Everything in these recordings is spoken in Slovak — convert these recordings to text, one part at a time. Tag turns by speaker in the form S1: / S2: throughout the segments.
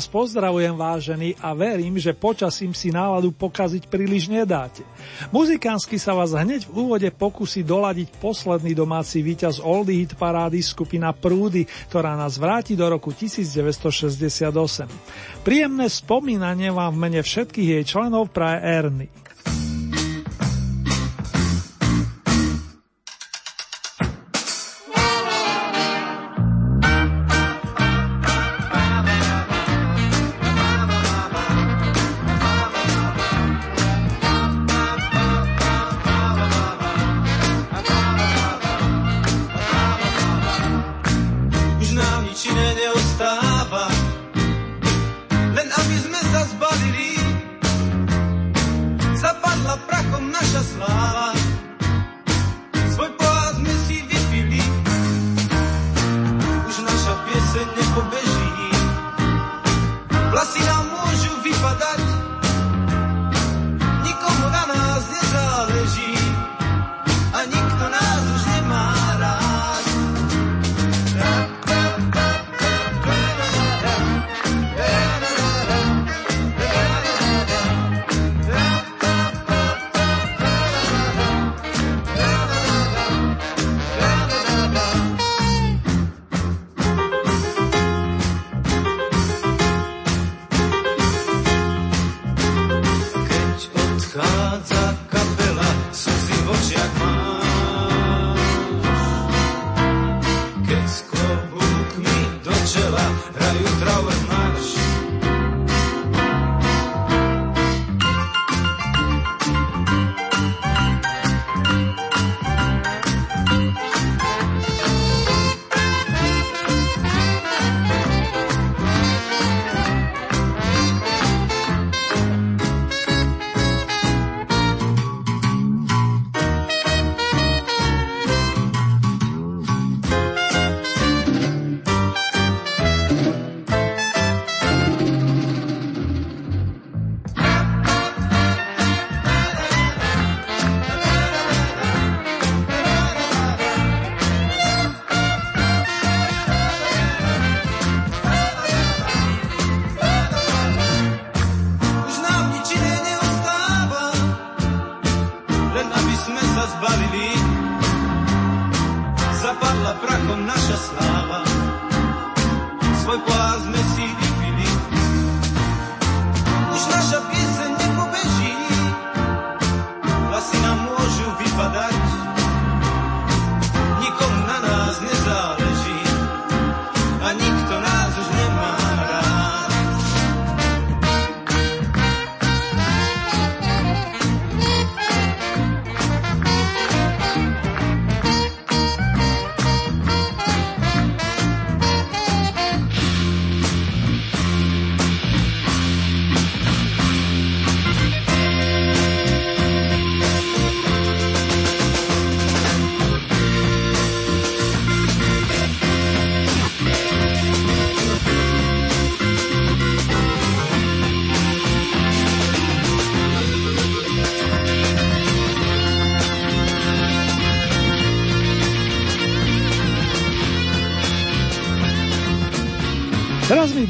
S1: Vás pozdravujem vážení a verím, že počasím si náladu pokaziť príliš nedáte. Muzikánsky sa vás hneď v úvode pokusí doladiť posledný domáci víťaz Oldie Hit parády skupina Prúdy, ktorá nás vráti do roku 1968. Príjemné spomínanie vám v mene všetkých jej členov praje Ernie.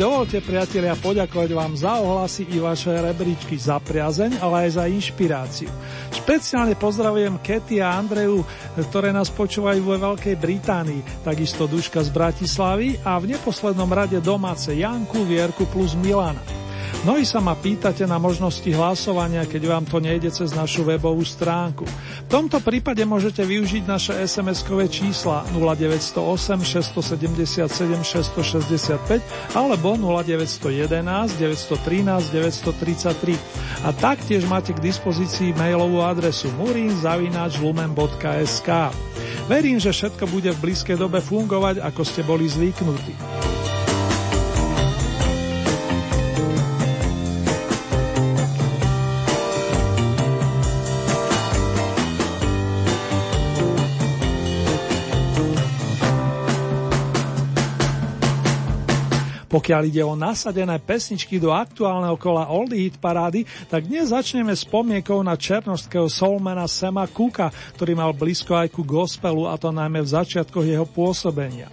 S1: Dovolte priatelia poďakovať vám za ohlasy i vaše rebríčky, za priazeň, ale aj za inšpiráciu. Špeciálne pozdravujem Kety a Andreju, ktoré nás počúvajú vo Veľkej Británii, takisto Duška z Bratislavy a v neposlednom rade domáce Janku, Vierku plus Milana.
S2: Mnohí sa ma pýtate na možnosti hlasovania, keď vám to nejde cez našu webovú stránku. V tomto prípade môžete využiť naše SMS-kové čísla 0908 677 665 alebo 0911 913 933 a taktiež máte k dispozícii mailovú adresu murinzavinačlumen.sk Verím, že všetko bude v blízkej dobe fungovať, ako ste boli zvyknutí. Pokiaľ ide o nasadené pesničky do aktuálneho kola Oldie Hit parády, tak dnes začneme spomienkou na černovského soulmana Sema Cooka, ktorý mal blízko aj ku gospelu a to najmä v začiatkoch jeho pôsobenia.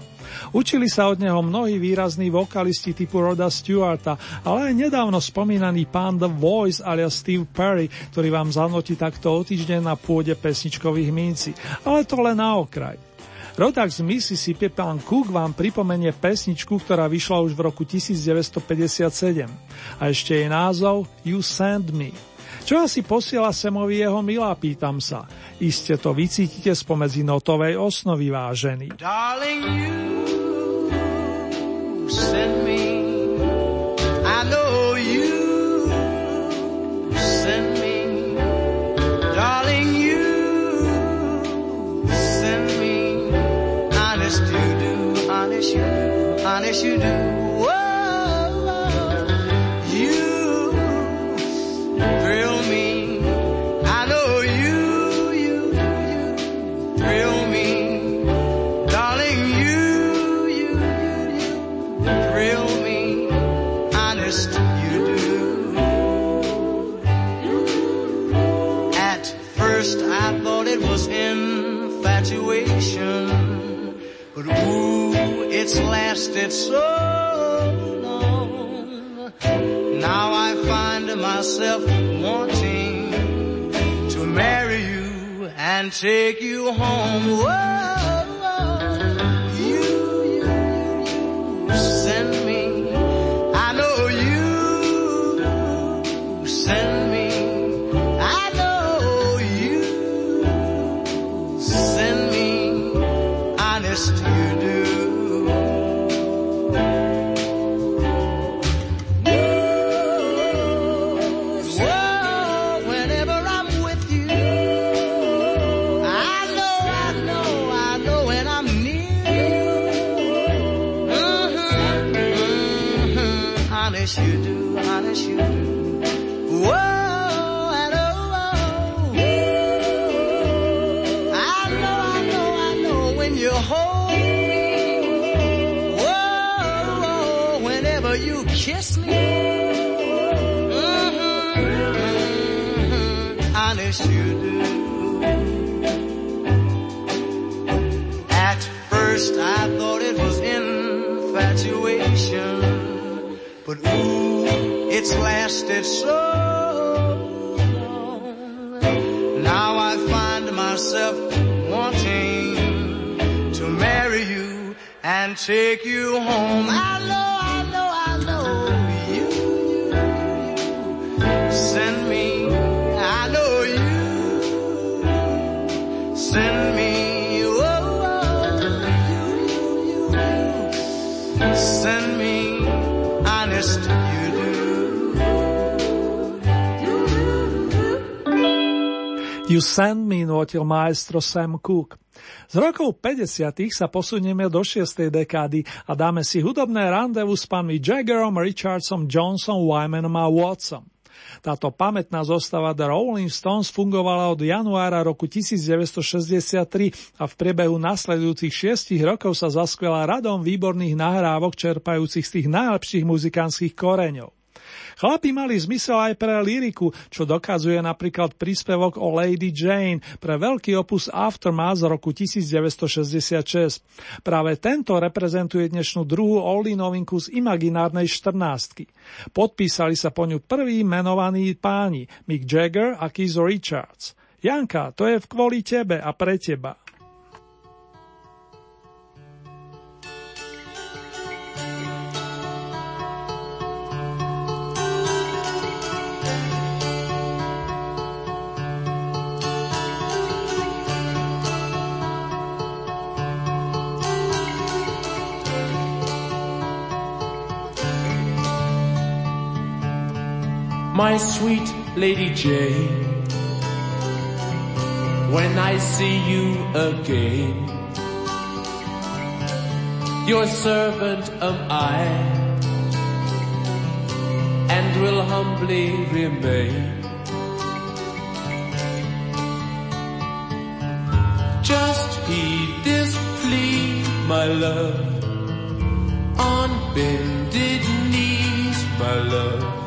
S2: Učili sa od neho mnohí výrazní vokalisti typu Roda Stewarta, ale aj nedávno spomínaný pán The Voice alias Steve Perry, ktorý vám zanotí takto o týždeň na pôde pesničkových minci. Ale to len na okraj. Rodak z Mississippi pán Cook vám pripomenie pesničku, ktorá vyšla už v roku 1957. A ešte jej názov You Send Me. Čo asi posiela Semovi jeho milá, pýtam sa. Iste to vycítite spomedzi notovej osnovy vážený. Darling, you send me I know do, honest you do. It's lasted so long. Now I find myself wanting to marry you and take you home. Whoa. It's lasted so long. Now I find myself wanting to marry you and take you home. I You Send Me nutil maestro Sam Cook. Z rokov 50. sa posunieme do 6. dekády a dáme si hudobné randevu s pánmi Jaggerom, Richardsom, Johnson, Wymanom a Watson. Táto pamätná zostava The Rolling Stones fungovala od januára roku 1963 a v priebehu nasledujúcich šiestich rokov sa zaskvela radom výborných nahrávok čerpajúcich z tých najlepších muzikánskych koreňov. Chlapi mali zmysel aj pre liriku, čo dokazuje napríklad príspevok o Lady Jane pre veľký opus Aftermath z roku 1966. Práve tento reprezentuje dnešnú druhú oldie novinku z imaginárnej 14. Podpísali sa po ňu prví menovaní páni Mick Jagger a Keith Richards. Janka, to je kvôli tebe a pre teba.
S3: My sweet Lady Jane. When I see you again, your servant am I, and will humbly remain. Just heed this plea, my love, on bended knees, my love.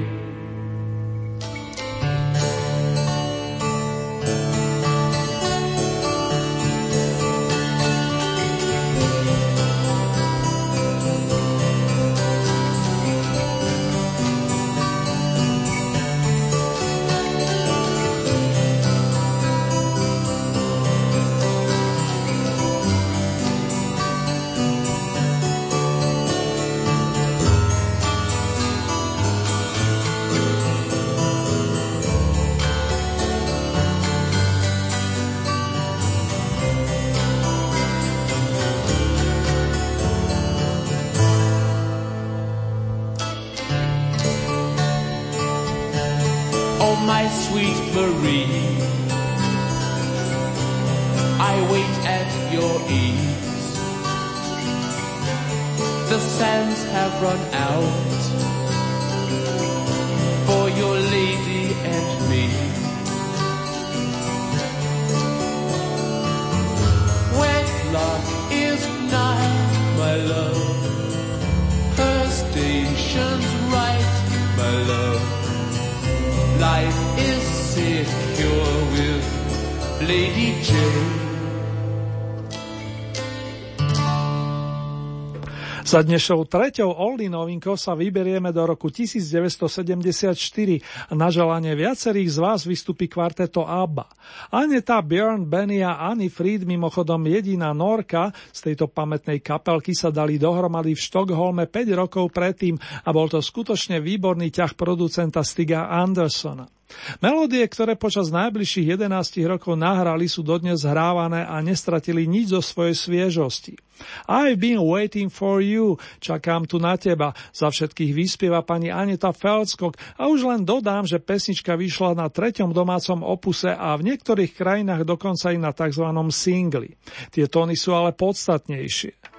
S4: Za dnešnou treťou Oldy novinkou sa vyberieme do roku 1974 a na želanie viacerých z vás vystupí kvarteto ABBA. Aneta, Björn, Benny a Annie Fried, mimochodom jediná Norka z tejto pamätnej kapelky sa dali dohromady v Štokholme 5 rokov predtým a bol to skutočne výborný ťah producenta Stiga Andersona. Melódie, ktoré počas najbližších 11 rokov nahrali, sú dodnes hrávané a nestratili nič zo svojej sviežosti. I've been waiting for you, čakám tu na teba, za všetkých vyspieva pani Aneta Feldskog a už len dodám, že pesnička vyšla na treťom domácom opuse a v niektorých krajinách dokonca i na tzv. singli. Tie tóny sú ale podstatnejšie.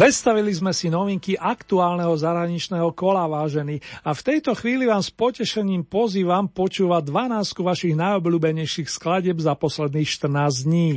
S4: Predstavili sme si novinky aktuálneho zahraničného kola vážený a v tejto chvíli vám s potešením pozývam počúvať 12 vašich najobľúbenejších skladeb za posledných 14 dní.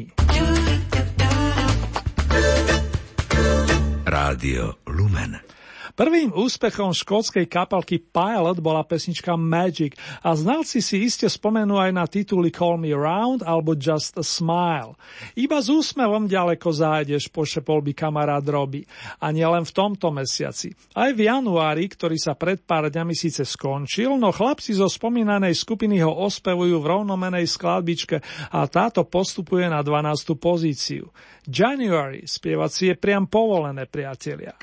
S5: Rádio Lumen.
S4: Prvým úspechom škótskej kapalky Pilot bola pesnička Magic a znalci si iste spomenú aj na tituly Call Me Round alebo Just a Smile. Iba s úsmevom ďaleko zájdeš, pošepol by kamarát Roby. A nielen v tomto mesiaci. Aj v januári, ktorý sa pred pár dňami síce skončil, no chlapci zo spomínanej skupiny ho ospevujú v rovnomenej skladbičke a táto postupuje na 12. pozíciu. January spievať si je priam povolené, priatelia.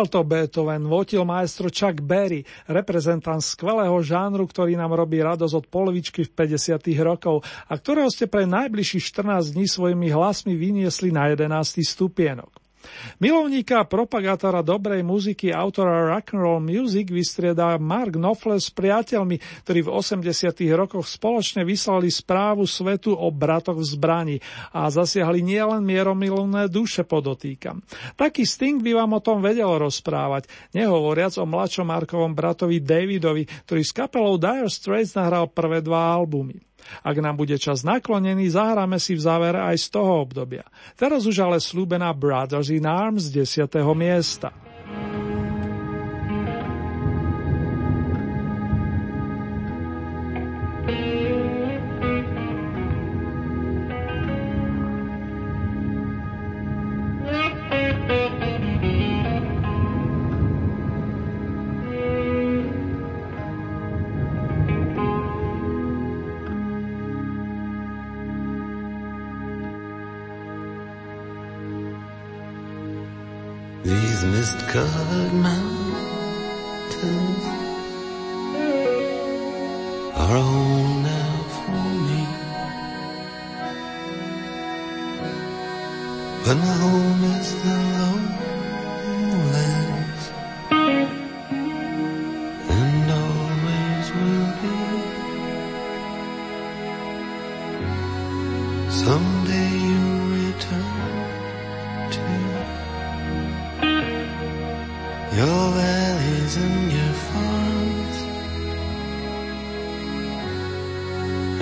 S4: Zabal to Beethoven, votil maestro Chuck Berry, reprezentant skvelého žánru, ktorý nám robí radosť od polovičky v 50. rokov a ktorého ste pre najbližších 14 dní svojimi hlasmi vyniesli na 11. stupienok. Milovníka propagátora dobrej muziky autora rock'n'roll music vystriedá Mark Knopfler s priateľmi, ktorí v 80. rokoch spoločne vyslali správu svetu o bratoch v zbrani a zasiahli nielen mieromilovné duše podotýkam. Taký Sting by vám o tom vedel rozprávať, nehovoriac o mladšom Markovom bratovi Davidovi, ktorý s kapelou Dire Straits nahral prvé dva albumy. Ak nám bude čas naklonený, zahráme si v závere aj z toho obdobia. Teraz už ale slúbená Brothers in Arms z 10. miesta.
S6: good man.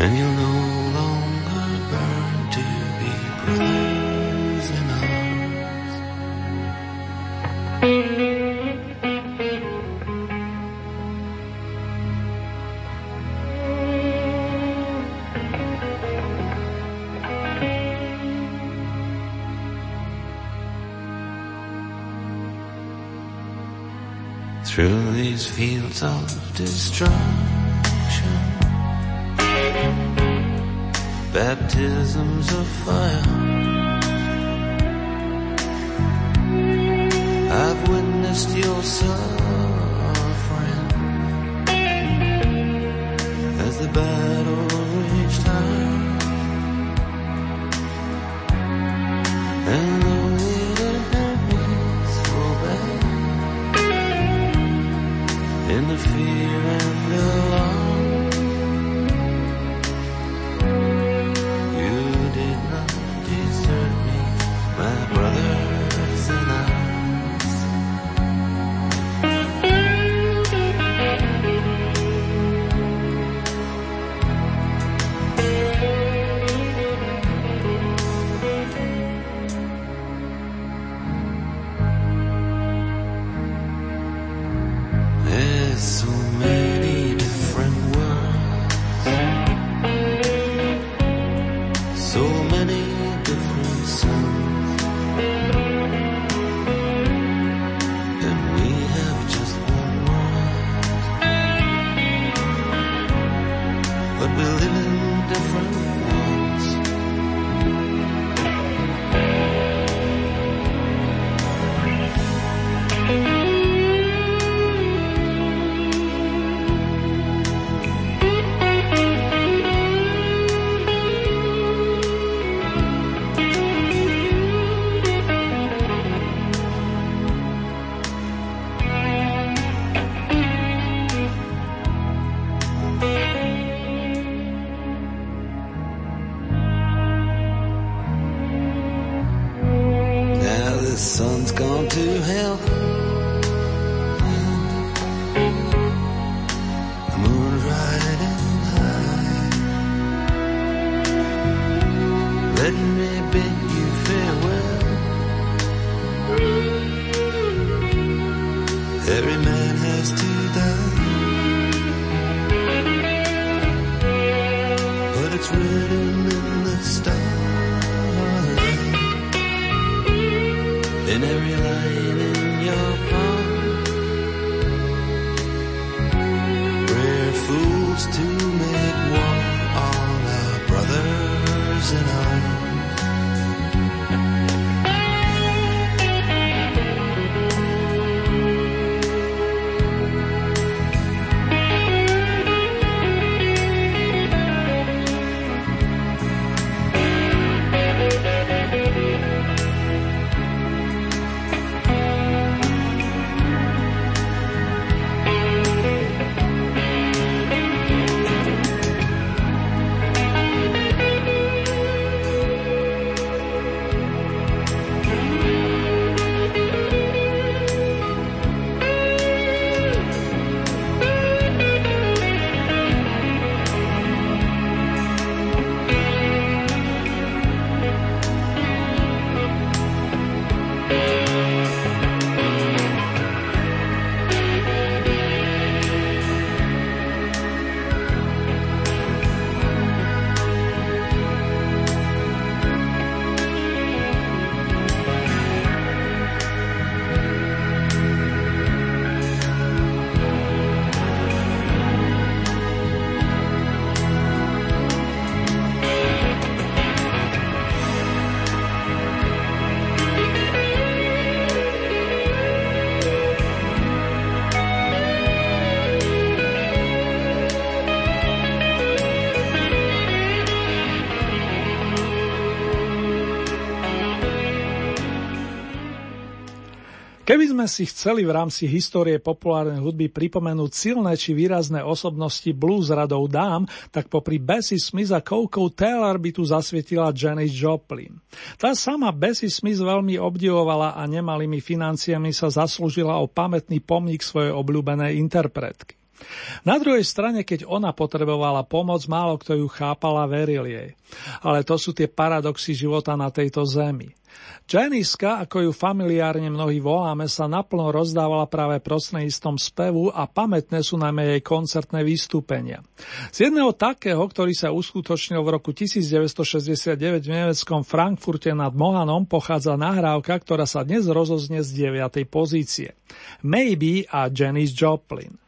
S6: And you'll no longer burn to be brothers in arms. Through these fields of destruction, baptisms of fire. I've witnessed your suffering in
S3: every line in your
S4: Keby sme si chceli v rámci histórie populárnej hudby pripomenúť silné či výrazné osobnosti blues radov dám, tak popri Bessie Smith a Coco Taylor by tu zasvietila Janis Joplin. Tá sama Bessie Smith veľmi obdivovala a nemalými financiami sa zaslúžila o pamätný pomník svojej obľúbenej interpretky. Na druhej strane, keď ona potrebovala pomoc, málo kto ju chápal a veril jej. Ale to sú tie paradoxy života na tejto zemi. Janiska, ako ju familiárne mnohí voláme, sa naplno rozdávala práve prostredníctvom spevu a pamätné sú najmä jej koncertné vystúpenia. Z jedného takého, ktorý sa uskutočnil v roku 1969 v nemeckom Frankfurte nad Mohanom, pochádza nahrávka, ktorá sa dnes rozoznie z 9. pozície. Maybe a Janis Joplin.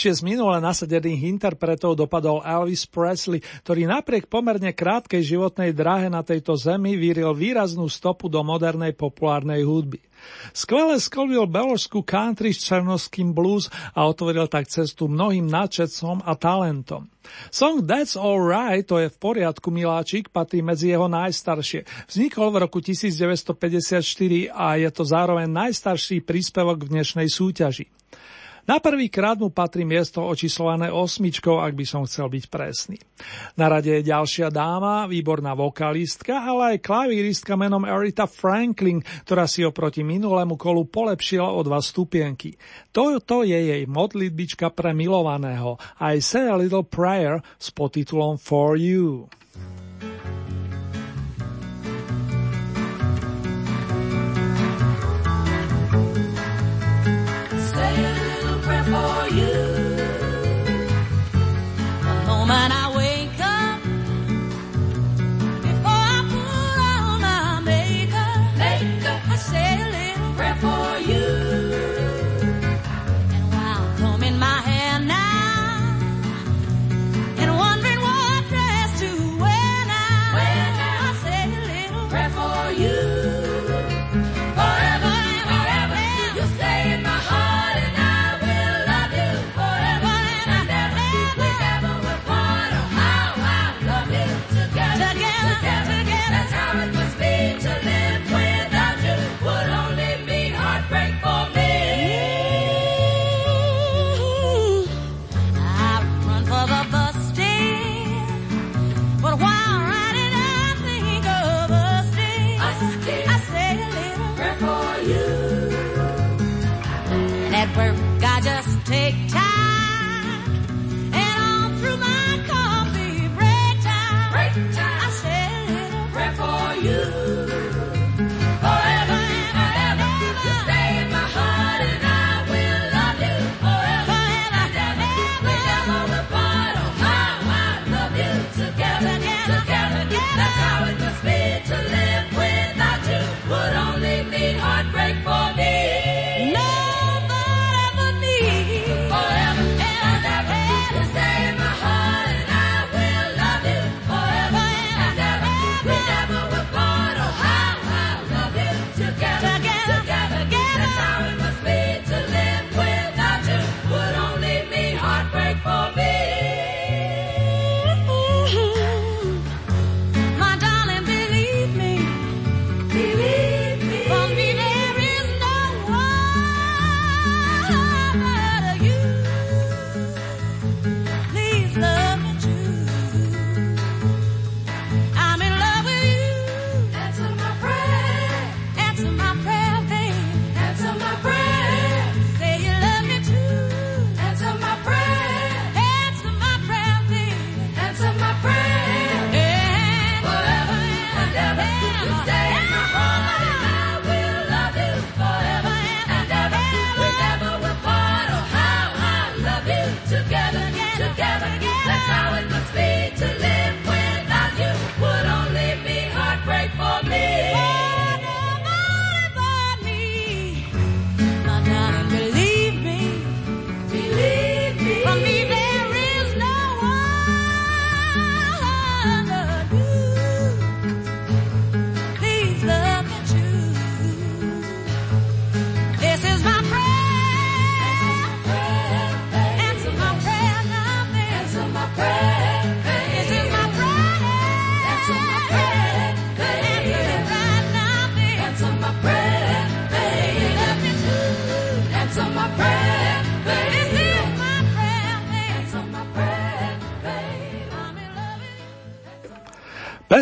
S4: Najlepšie z minule nasadených interpretov dopadol Elvis Presley, ktorý napriek pomerne krátkej životnej dráhe na tejto zemi vyril výraznú stopu do modernej populárnej hudby. Skvele skolil beložskú country s černovským blues a otvoril tak cestu mnohým nadšetcom a talentom. Song That's Alright, to je v poriadku miláčik, patrí medzi jeho najstaršie. Vznikol v roku 1954 a je to zároveň najstarší príspevok v dnešnej súťaži. Na prvý krát mu patrí miesto očíslované osmičkou, ak by som chcel byť presný. Na rade je ďalšia dáma, výborná vokalistka, ale aj klavíristka menom Arita Franklin, ktorá si oproti minulému kolu polepšila o dva stupienky. Toto je jej modlitbička pre milovaného, I Say a Little Prayer s podtitulom For You.
S7: thank you woman I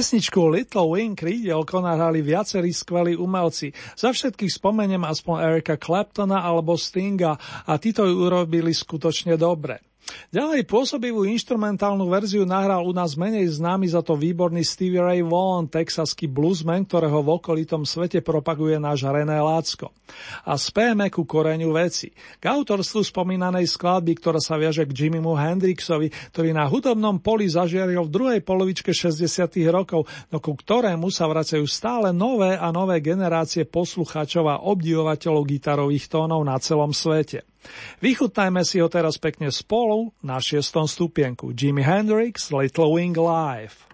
S4: Pesničku Little Wing krídelko nahrali viacerí skvelí umelci. Za všetkých spomeniem aspoň Erika Claptona alebo Stinga a títo ju urobili skutočne dobre. Ďalej pôsobivú instrumentálnu verziu nahral u nás menej známy za to výborný Stevie Ray Vaughan, texaský bluesman, ktorého v okolitom svete propaguje náš René Lácko. A spéme ku koreňu veci. K autorstvu spomínanej skladby, ktorá sa viaže k Jimmymu Hendrixovi, ktorý na hudobnom poli zažiaril v druhej polovičke 60. rokov, no ku ktorému sa vracajú stále nové a nové generácie poslucháčov a obdivovateľov gitarových tónov na celom svete. Vychutnajme si ho teraz pekne spolu na šiestom stupienku Jimi Hendrix Little Wing Live.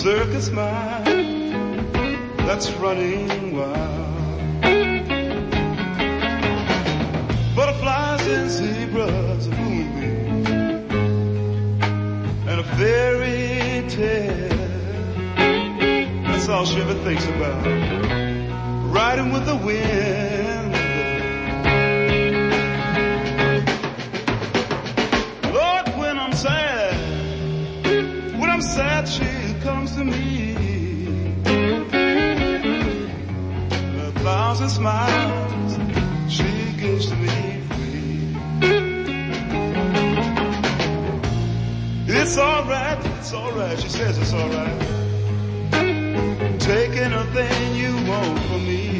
S8: circus mind that's running wild. Butterflies and zebras are moving, and a fairy tale. That's all she ever thinks about. Riding with the wind. A thousand smiles she gives to me free. It's alright, it's alright, she says it's alright. Taking a thing you want from me.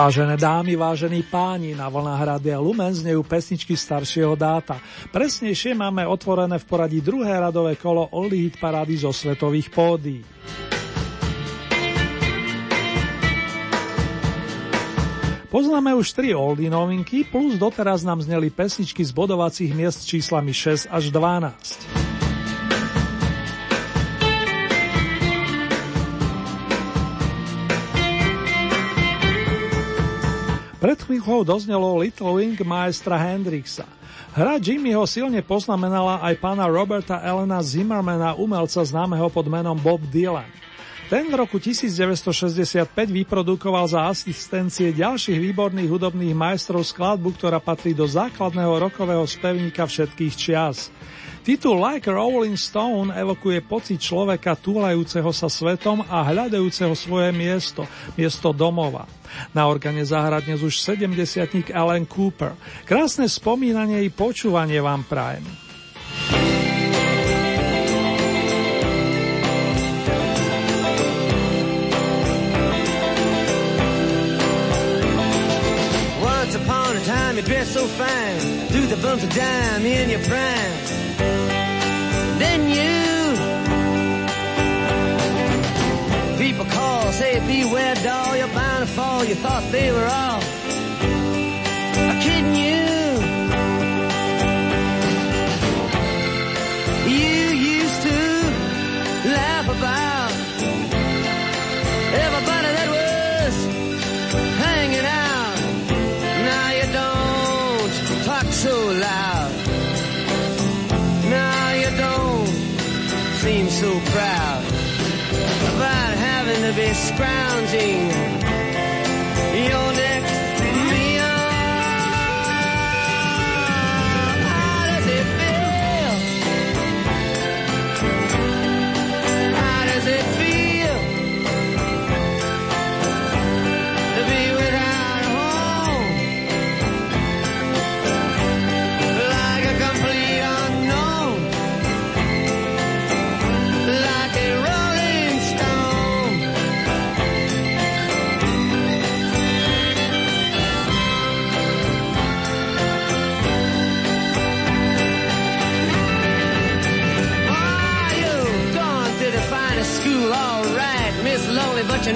S4: Vážené dámy, vážení páni, na vlnách Rádia Lumen znejú pesničky staršieho dáta. Presnejšie máme otvorené v poradí druhé radové kolo Oldie Hit parády zo svetových pódií. Poznáme už tri oldie novinky, plus doteraz nám zneli pesničky z bodovacích miest číslami 6 až 12. Pred chvíľou doznelo Little Wing maestra Hendrixa. Hra Jimmyho silne poznamenala aj pána Roberta Elena Zimmermana, umelca známeho pod menom Bob Dylan. Ten v roku 1965 vyprodukoval za asistencie ďalších výborných hudobných majstrov skladbu, ktorá patrí do základného rokového spevníka všetkých čias. Titul Like a Rolling Stone evokuje pocit človeka túlajúceho sa svetom a hľadajúceho svoje miesto, miesto domova. Na organe zahrá dnes už 70 Alan Cooper. Krásne spomínanie i počúvanie vám prajem.
S9: Once upon a time you dressed so fine, threw the bumps of dime in your prime. Call, say beware doll, you're bound to fall. You thought they were all kidding you. You used to laugh about to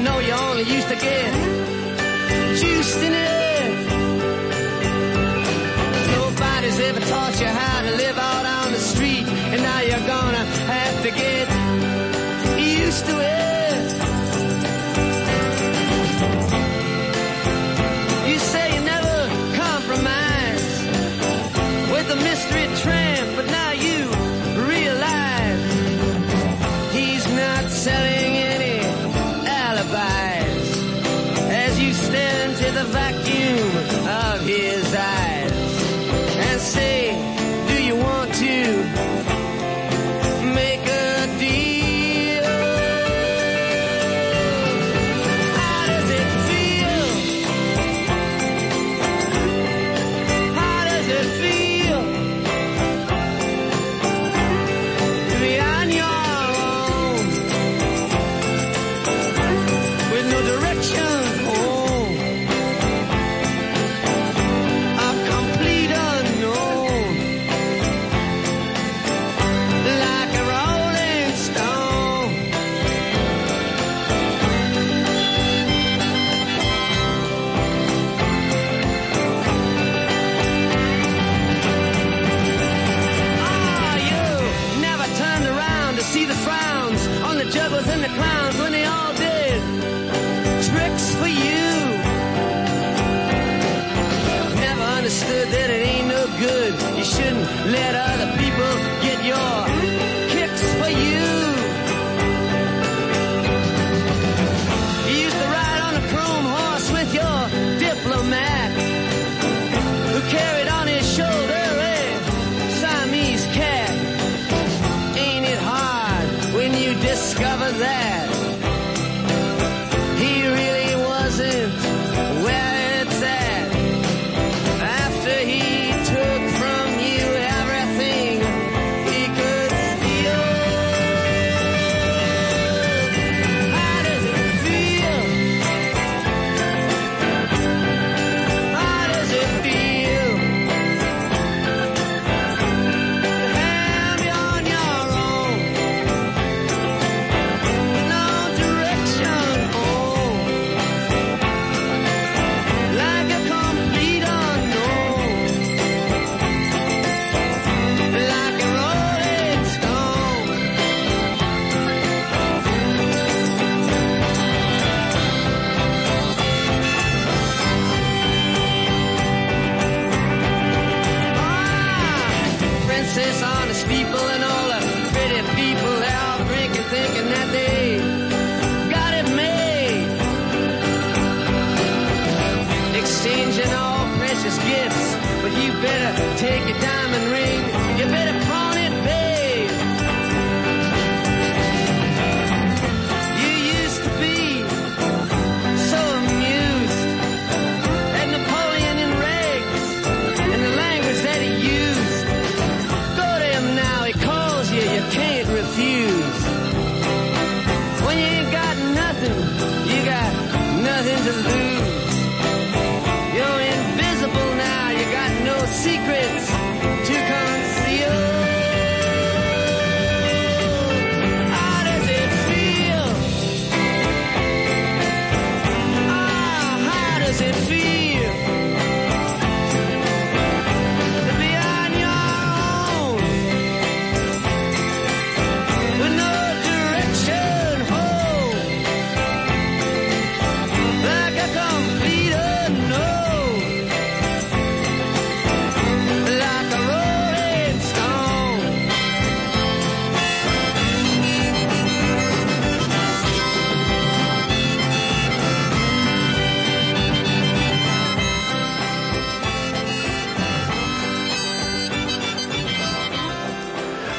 S9: know you only used to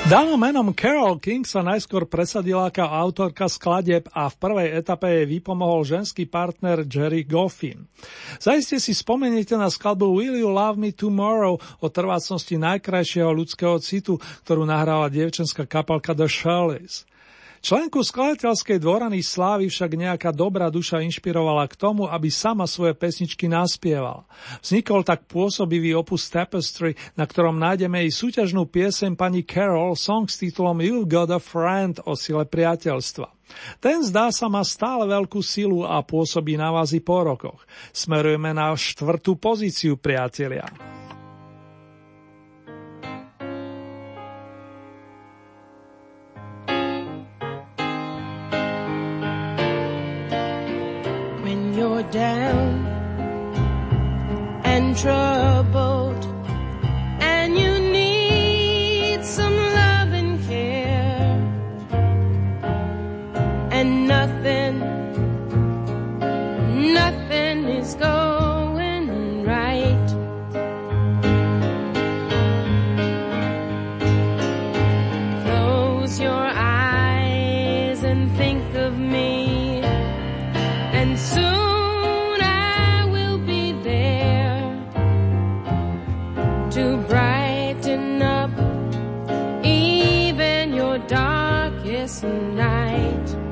S4: Dáma menom Carol King sa najskôr presadila ako autorka skladeb a v prvej etape jej vypomohol ženský partner Jerry Goffin. Zajiste si spomeniete na skladbu Will You Love Me Tomorrow o trvácnosti najkrajšieho ľudského citu, ktorú nahrála dievčenská kapalka The Shirley's. Členku skladateľskej dvorany Slávy však nejaká dobrá duša inšpirovala k tomu, aby sama svoje pesničky naspievala. Vznikol tak pôsobivý opus Tapestry, na ktorom nájdeme jej súťažnú piesem pani Carol song s titulom You've Got a Friend o sile priateľstva. Ten zdá sa má stále veľkú silu a pôsobí na vás i po rokoch. Smerujeme na štvrtú pozíciu, priatelia.
S10: you're down and troubled. And you need some love and care. And nothing, nothing is going darkest night.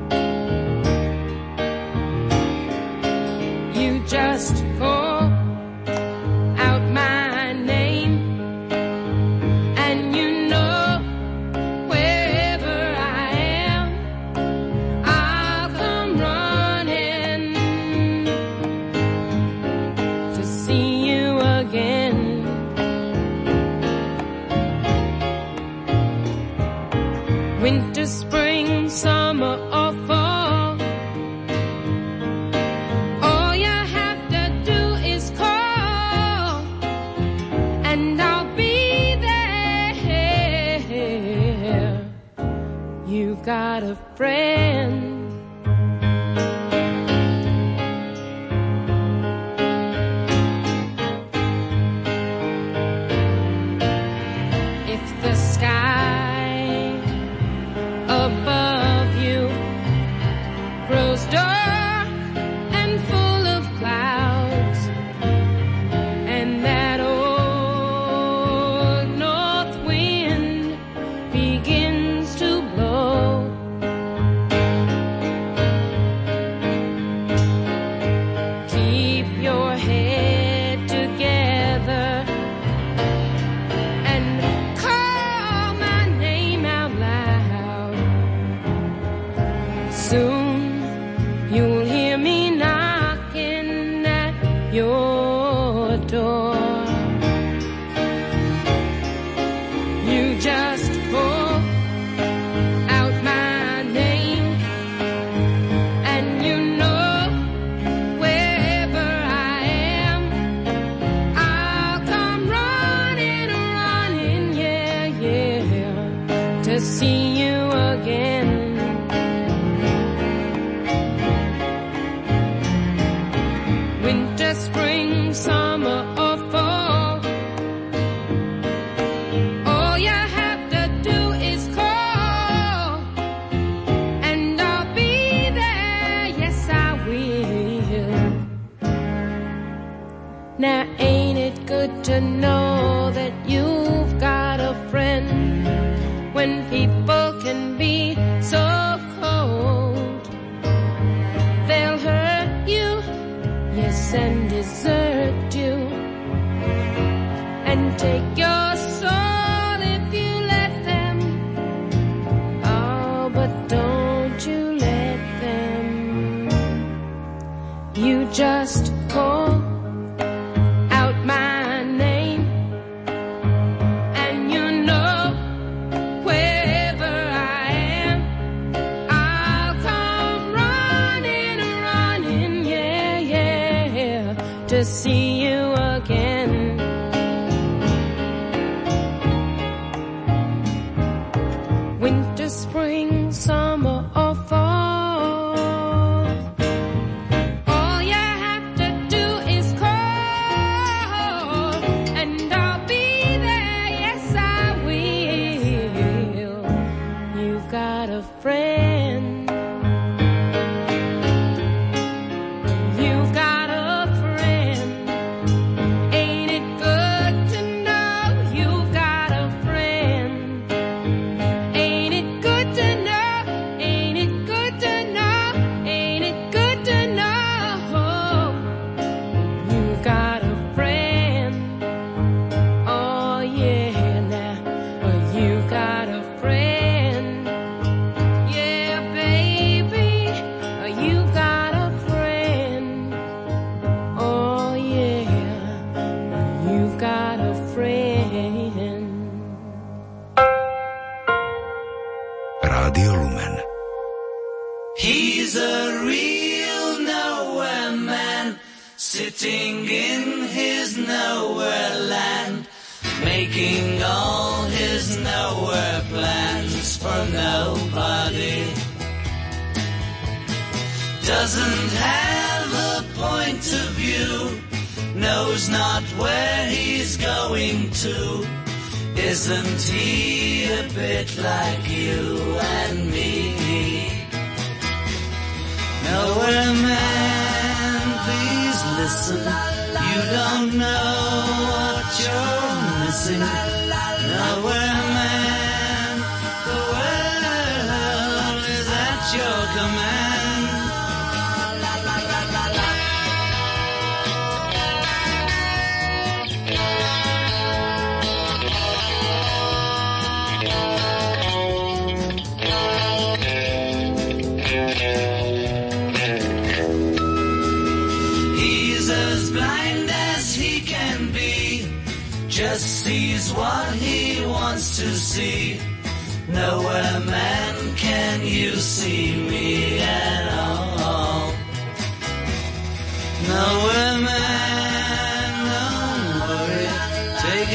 S10: just call.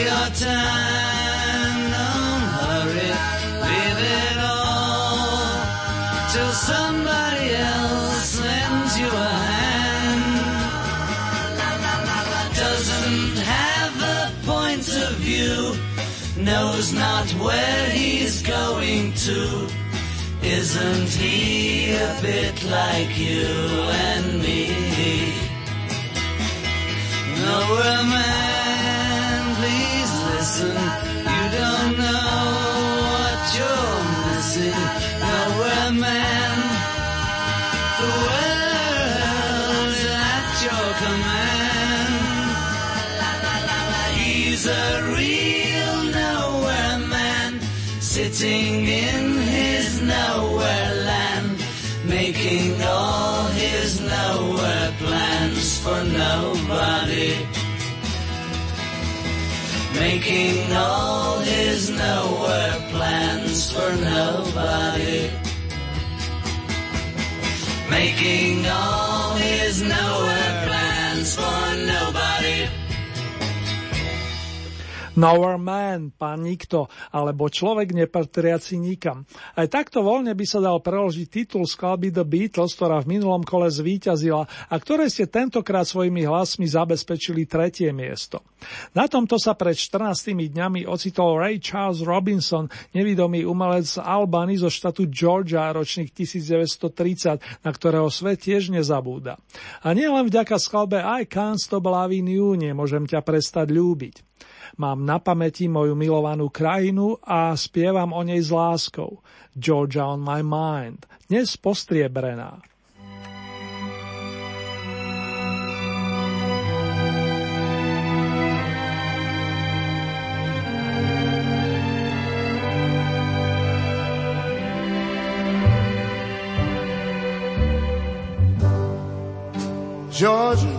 S10: Your
S11: time, don't hurry, leave it all till somebody else lends you a hand doesn't have a point of view, knows not where he's going to. Isn't he a bit like you and me? Nowhere man, sitting in his nowhere land, making all his nowhere plans for nobody. Making all his nowhere plans for nobody. Making all his nowhere
S4: Nowhere Man, pán nikto, alebo človek nepatriaci nikam. Aj takto voľne by sa dal preložiť titul skladby The Beatles, ktorá v minulom kole zvíťazila a ktoré ste tentokrát svojimi hlasmi zabezpečili tretie miesto. Na tomto sa pred 14 dňami ocitol Ray Charles Robinson, nevidomý umelec z Albany zo štátu Georgia, ročných 1930, na ktorého svet tiež nezabúda. A nielen vďaka skladbe I Can't Stop Loving You nemôžem ťa prestať ľúbiť. Mám na pamäti moju milovanú krajinu a spievam o nej s láskou. Georgia on my mind, dnes postriebrená.
S12: Georgia,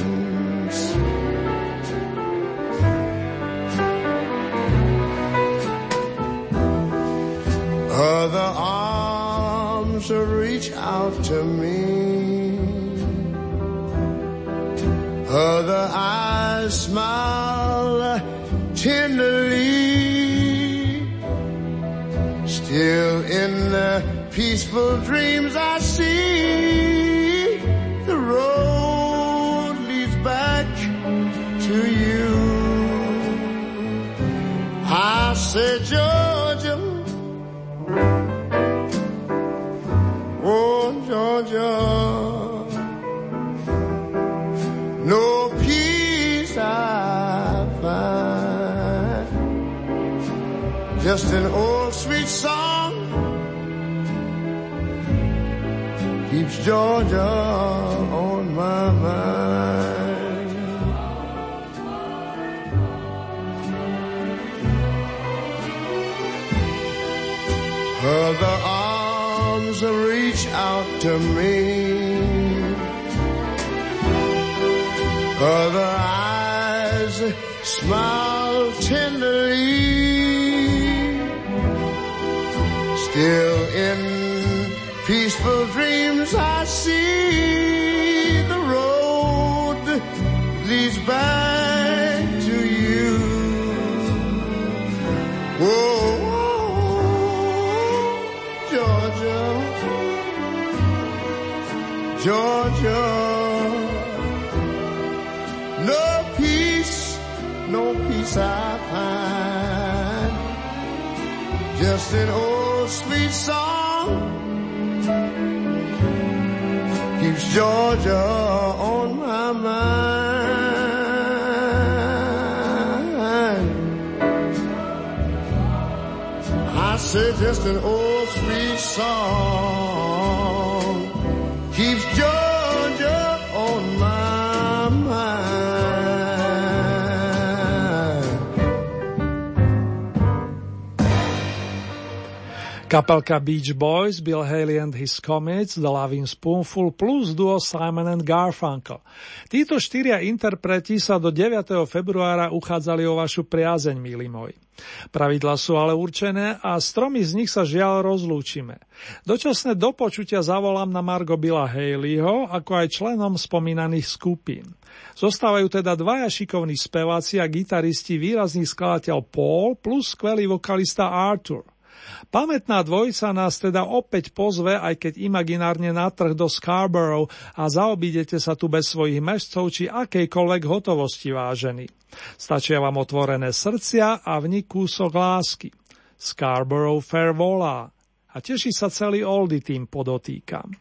S12: Other eyes smile tenderly. Still in the peaceful dreams I see just an old sweet song keeps Georgia on my mind. Her the arms reach out to me. Just an old
S13: Kapelka Beach Boys, Bill Haley and His Comets, The Loving Spoonful plus duo Simon and Garfunkel. Títo štyria interpreti sa do 9. februára uchádzali o vašu priazeň, milí moji. Pravidla sú ale určené a stromy z nich sa žiaľ rozlúčime. Dočasné dopočutia zavolám na Margo Billa Haleyho, ako aj členom spomínaných skupín. Zostávajú teda dvaja šikovní speváci a gitaristi, výrazný skladateľ Paul plus skvelý vokalista Arthur. Pamätná dvojica nás teda opäť pozve, aj keď imaginárne na trh do Scarborough a zaobídete sa tu bez svojich mešcov či akejkoľvek hotovosti vážený. Stačia vám otvorené srdcia a v nich kúsok lásky. Scarborough Fair volá a teší sa celý oldy tým podotýkam.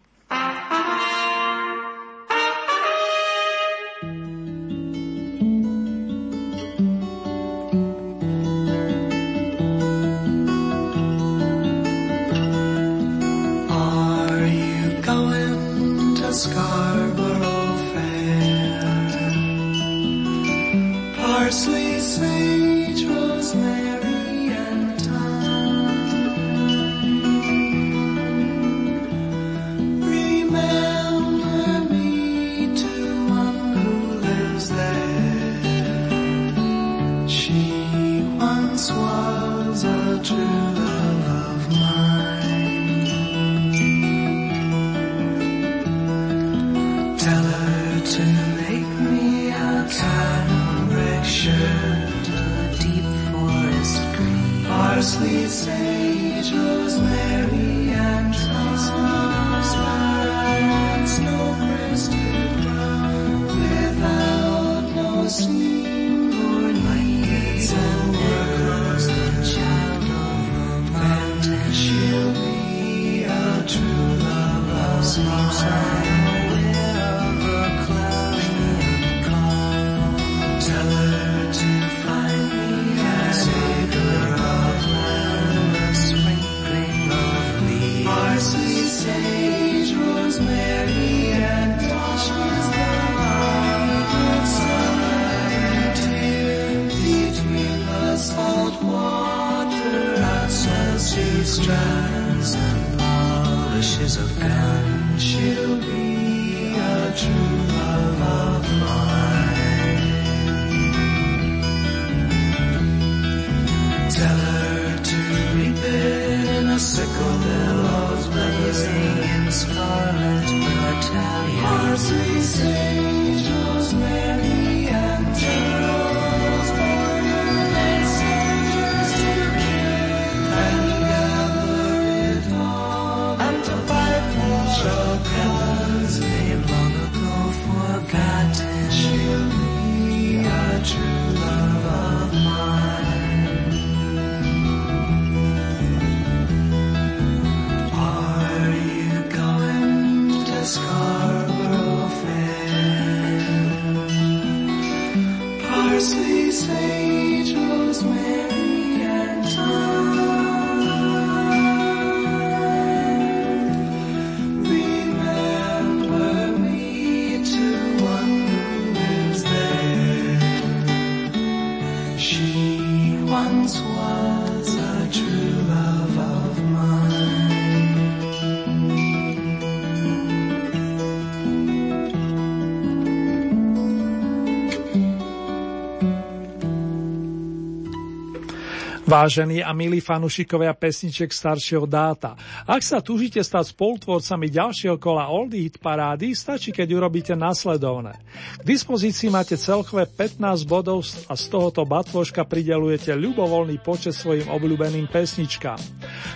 S4: Vážení a milí fanušikovia pesniček staršieho dáta, ak sa túžite stať spolutvorcami ďalšieho kola Oldie Hit parády, stačí, keď urobíte nasledovné. K dispozícii máte celkové 15 bodov a z tohoto batvoška pridelujete ľubovoľný počet svojim obľúbeným pesničkám.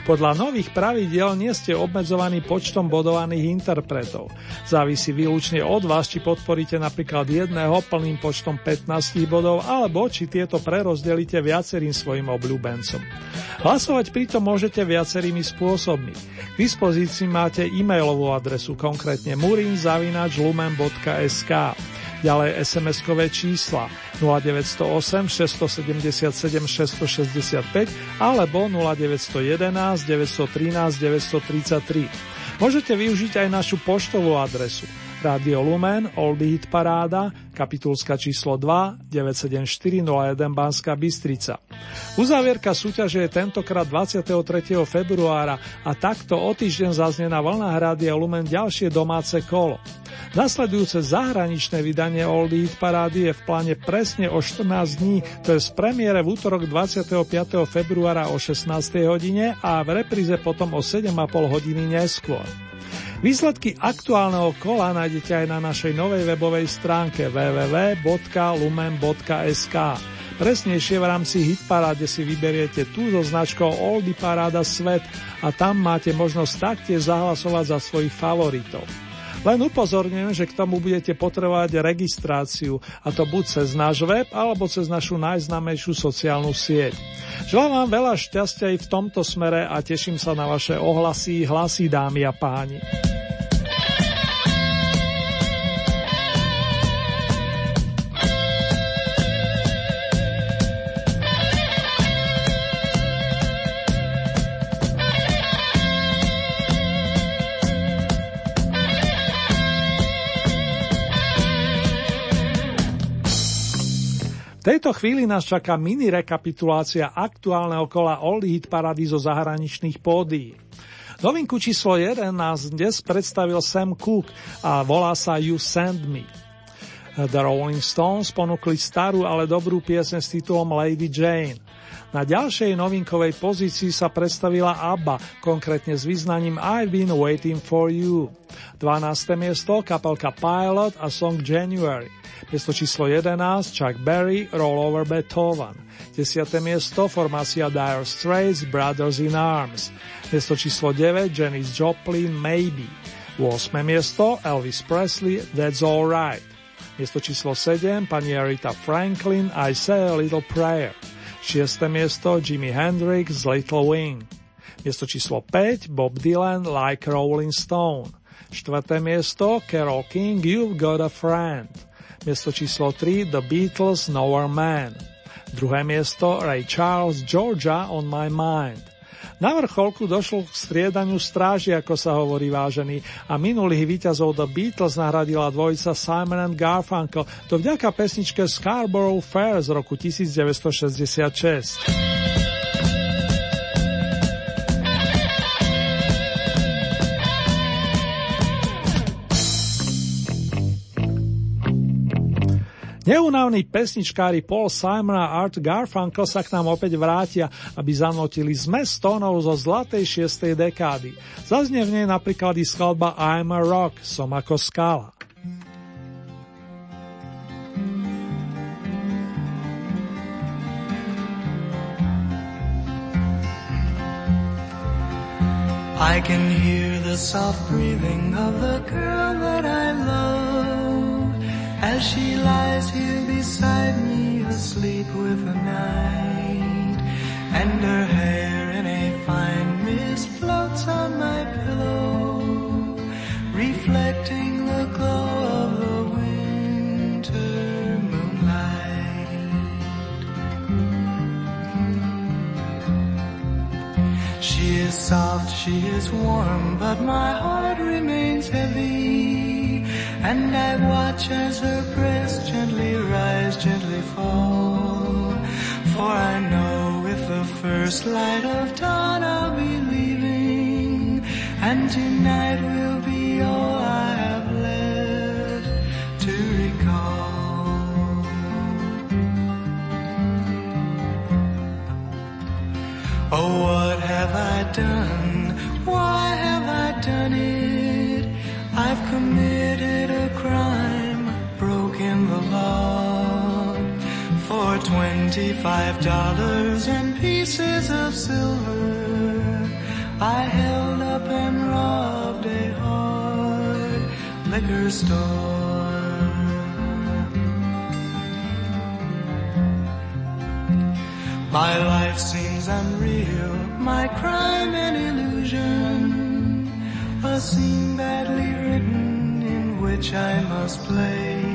S4: Podľa nových pravidiel nie ste obmedzovaní počtom bodovaných interpretov. Závisí výlučne od vás, či podporíte napríklad jedného plným počtom 15 bodov, alebo či tieto prerozdelíte viacerým svojim obľúbeným obľúbencom. Hlasovať pritom môžete viacerými spôsobmi. K dispozícii máte e-mailovú adresu, konkrétne murinzavinačlumen.sk ďalej SMS-kové čísla 0908 677 665 alebo 0911 913 933. Môžete využiť aj našu poštovú adresu Radio Lumen, Oldie Hit Paráda, kapitulska číslo 2, 97401 Banská Bystrica. Uzávierka súťaže je tentokrát 23. februára a takto o týždeň zaznie na vlnách Rádia Lumen ďalšie domáce kolo. Nasledujúce zahraničné vydanie Oldie Hit Parády je v pláne presne o 14 dní, to je z premiére v útorok 25. februára o 16. hodine a v repríze potom o 7,5 hodiny neskôr. Výsledky aktuálneho kola nájdete aj na našej novej webovej stránke www.lumen.sk. Presnejšie v rámci Hitparáde si vyberiete tú so značkou Oldy Paráda Svet a tam máte možnosť taktiež zahlasovať za svojich favoritov. Len upozorňujem, že k tomu budete potrebovať registráciu, a to buď cez náš web, alebo cez našu najznámejšiu sociálnu sieť. Želám vám veľa šťastia aj v tomto smere a teším sa na vaše ohlasy, hlasy dámy a páni. Tejto chvíli nás čaká mini rekapitulácia aktuálneho kola Oldie Hit Parady zo zahraničných pódií. Novinku číslo 1 nás dnes predstavil Sam Cooke a volá sa You Send Me. The Rolling Stones ponúkli starú, ale dobrú piesen s titulom Lady Jane. Na ďalšej novinkovej pozícii sa predstavila ABBA, konkrétne s význaním I've been waiting for you. 12. miesto kapelka Pilot a song January. Miesto číslo 11 Chuck Berry Roll Over Beethoven. 10. miesto formácia Dire Straits Brothers in Arms. Miesto číslo 9 Janis Joplin Maybe. 8. miesto Elvis Presley That's Alright. Miesto číslo 7 pani Arita Franklin I Say a Little Prayer. 6. miesto Jimi Hendrix Little Wing. Miesto číslo 5 Bob Dylan Like Rolling Stone. 4. miesto Carol King You've Got a Friend. Miesto číslo 3 The Beatles Nowhere Man. Druhé miesto Ray Charles Georgia On My Mind. Na vrcholku došlo k striedaniu stráži, ako sa hovorí vážený, a minulých víťazov The Beatles nahradila dvojica Simon and Garfunkel, to vďaka pesničke Scarborough Fair z roku 1966. Neunavní pesničkári Paul Simon a Art Garfunkel sa k nám opäť vrátia, aby zanotili zmes tónov zo zlatej šiestej dekády. Zaznie v nej napríklad i skladba I'm a Rock, som ako skala.
S13: I can hear the soft breathing of the girl that I love. As she lies here beside me asleep with the night and her hair in a fine mist floats on my pillow reflecting the glow of the winter moonlight. She is soft she is warm but my heart remains heavy and I watch as her breast gently rise, gently fall. For I know with the first light of dawn I'll be leaving. And tonight will be all I have left to recall.
S14: Oh, what have I done? Twenty-five dollars and pieces of silver I held up and robbed a hard liquor store. My life seems unreal, my crime an illusion A scene badly written in which I must play.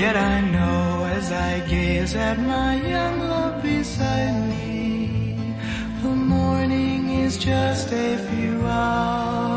S14: Yet I know as I gaze at my young love beside me, the morning is just a few hours.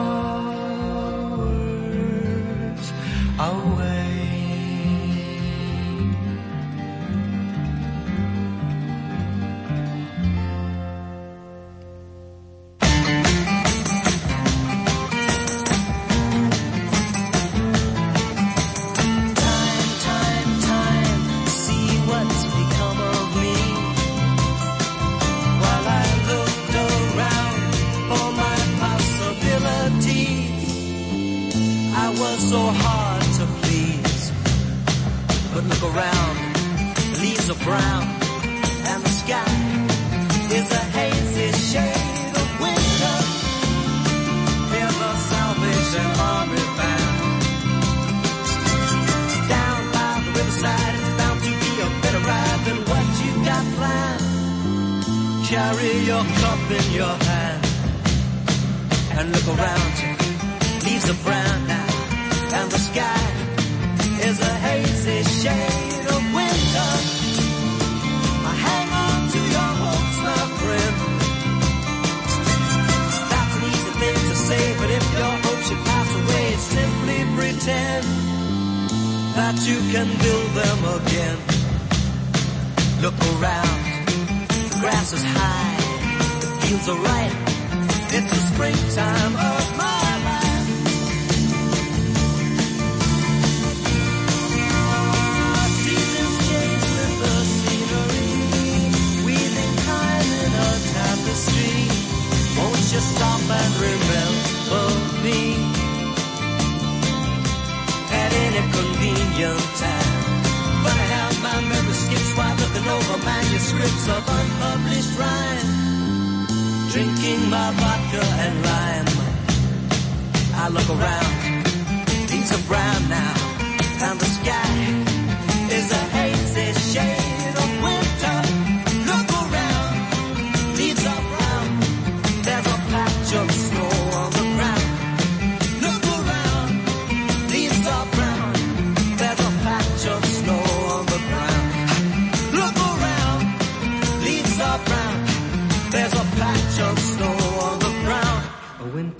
S14: million times. Funny how my memory skips while looking over manuscripts of unpublished rhyme. Drinking my vodka and lime. I look around, things are brown now.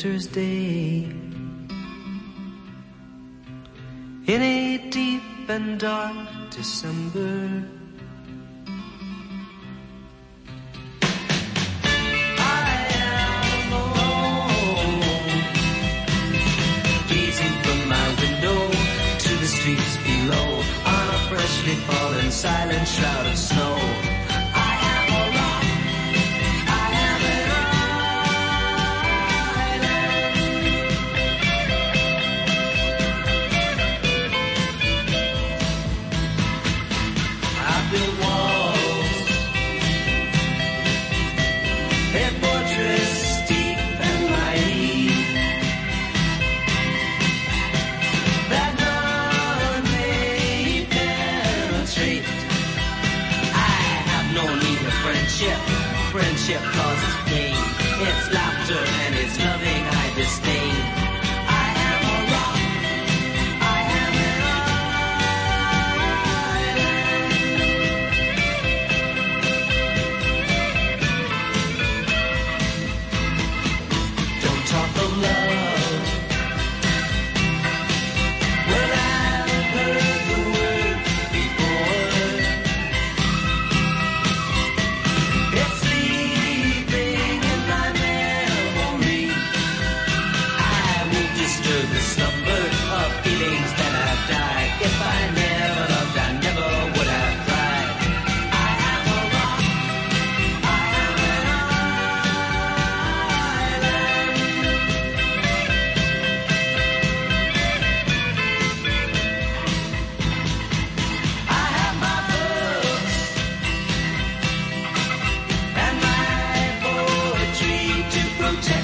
S14: winter's day. In a deep and dark December. Streets below on a freshly fallen silent shroud of snow.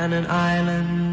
S14: and an island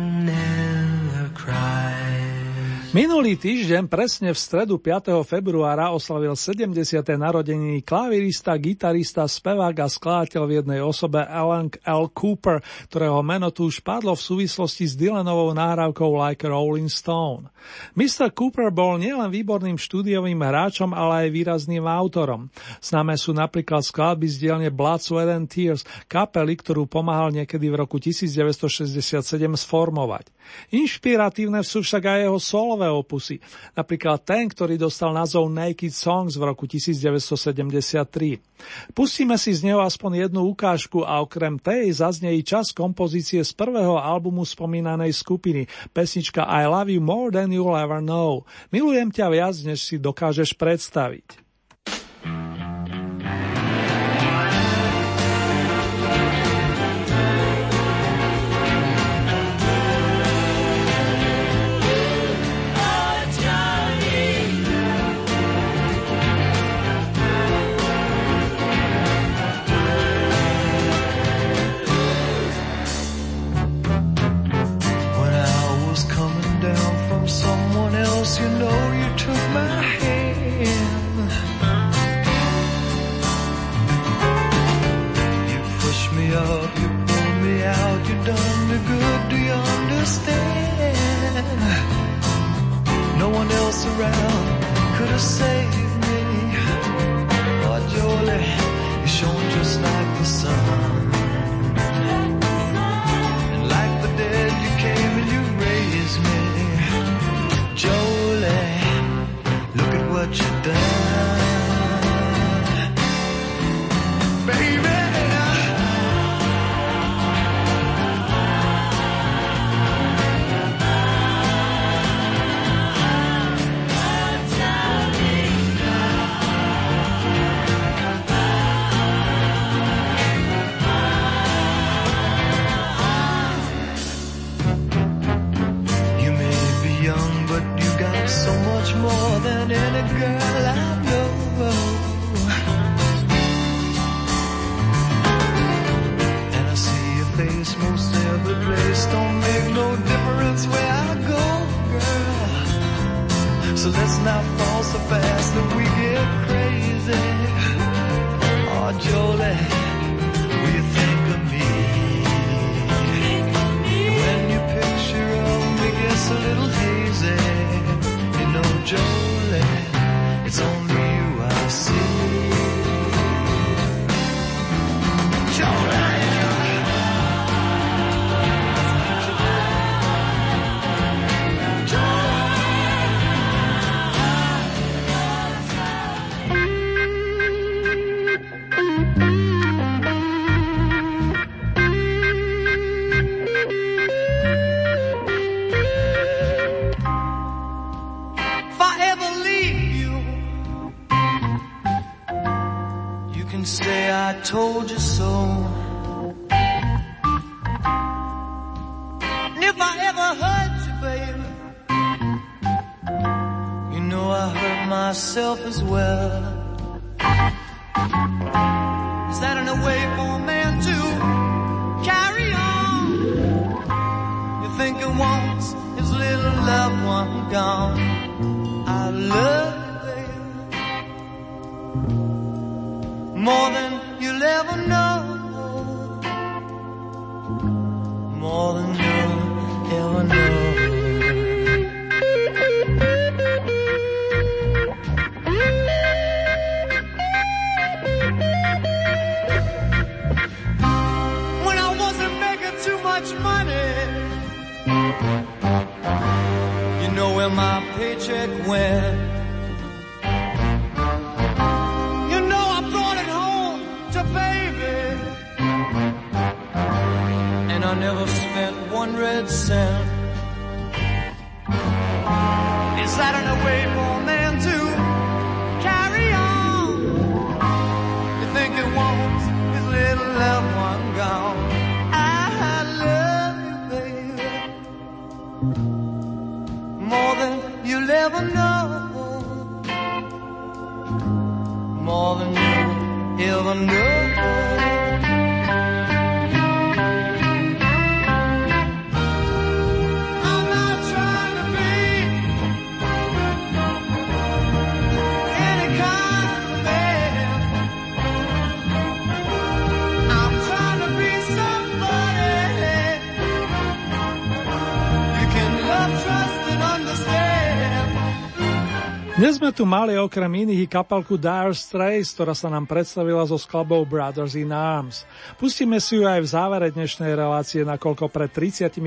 S4: Minulý týždeň, presne v stredu 5. februára, oslavil 70. narodeniny klavirista, gitarista, spevák a skladateľ v jednej osobe Alan L. Cooper, ktorého meno tu už padlo v súvislosti s Dylanovou náhrávkou Like Rolling Stone. Mr. Cooper bol nielen výborným štúdiovým hráčom, ale aj výrazným autorom. Známe sú napríklad skladby z dielne Blood, Sweat and Tears, kapely, ktorú pomáhal niekedy v roku 1967 sformovať. Inšpiratívne sú však aj jeho solové opusy, napríklad ten, ktorý dostal názov Naked Songs v roku 1973. Pustíme si z neho aspoň jednu ukážku a okrem tej zaznie i čas kompozície z prvého albumu spomínanej skupiny, pesnička I Love You More Than You'll Ever Know. Milujem ťa viac, než si dokážeš predstaviť.
S13: One else around could have saved me. Oh, Jolie, you shone just like the sun. And like the dead, you came and you raised me. Jolie, look at what you've done. But you got so much more than any girl I know. And I see your face most every place. Don't make no difference where I go, girl. So let's not fall so fast that we get crazy. Oh, Jolie, you told you so. And if I ever hurt you, baby, you know I hurt myself as well. Is that in a way for a man to carry on? You think he wants his little loved one gone? I love you'll ever know, more than you'll ever know. When I wasn't making too much money, you know where my paycheck went. Is that an way for man to carry on? You think he wants his little loved one gone? I love you, baby, more than you'll ever know, more than you'll ever know.
S6: Dnes sme tu mali okrem iných i kapelku Dire Straits, ktorá sa nám predstavila so skladbou Brothers in Arms. Pustíme si ju aj v závere dnešnej relácie, nakoľko pred 35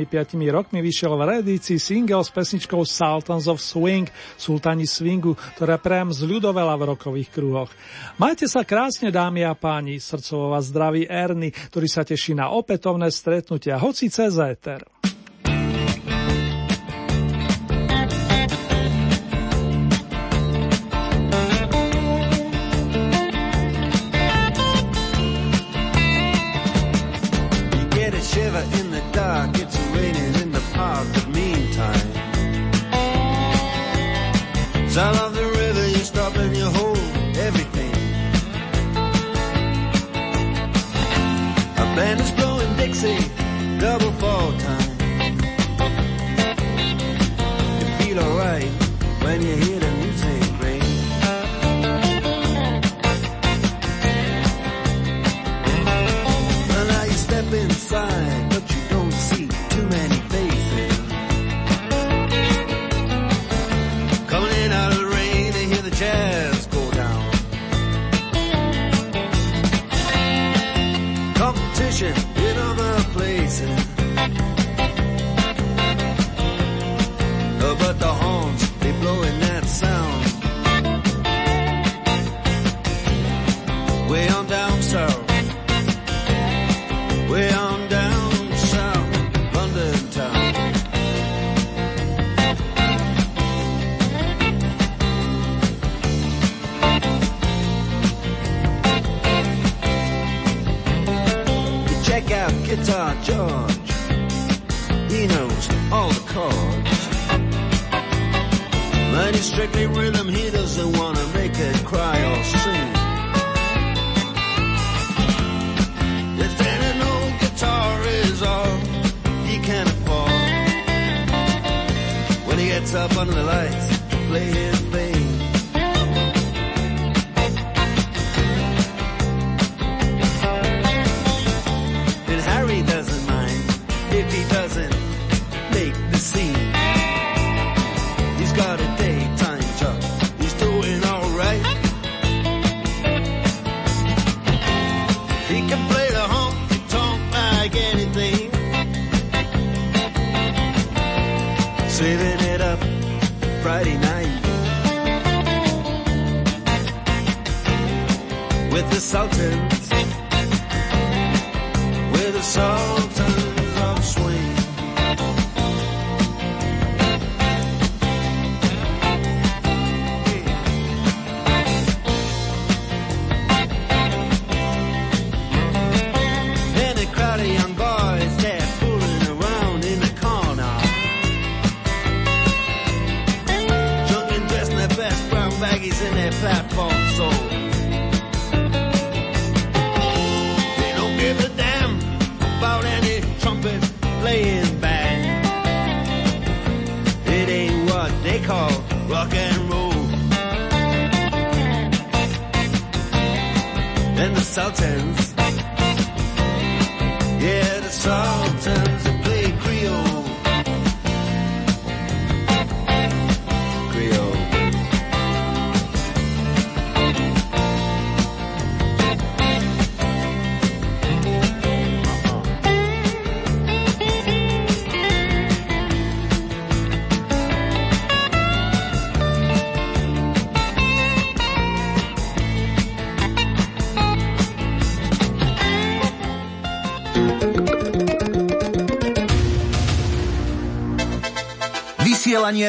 S6: rokmi vyšiel v redícii single s pesničkou Sultans of Swing, Sultani Swingu, ktorá priam zľudovela v rokových kruhoch. Majte sa krásne, dámy a páni, srdcovo vás zdraví Erny, ktorý sa teší na opätovné stretnutia, hoci cez éter.
S15: Like anything. Saving it up Friday night. With the Sultans. With the Sultans rock and roll. And the Sultans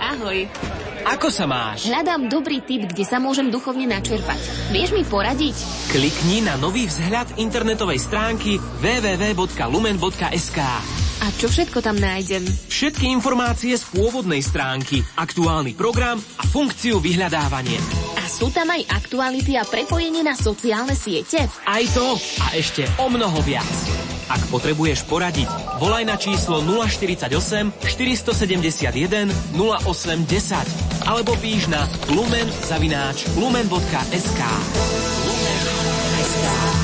S16: Ahoj!
S17: Ahoj.
S16: Ako sa máš?
S17: Hľadám dobrý tip, kde sa môžem duchovne načerpať. Vieš mi poradiť?
S16: Klikni na nový vzhľad internetovej stránky www.lumen.sk
S17: A čo všetko tam nájdem?
S16: Všetky informácie z pôvodnej stránky, aktuálny program a funkciu vyhľadávanie.
S17: A sú tam aj aktuality a prepojenie na sociálne siete?
S16: Aj to a ešte o mnoho viac. Ak potrebuješ poradiť, volaj na číslo 048 471 0810 alebo píš na lumen zavináč lumen.sk lumen.sk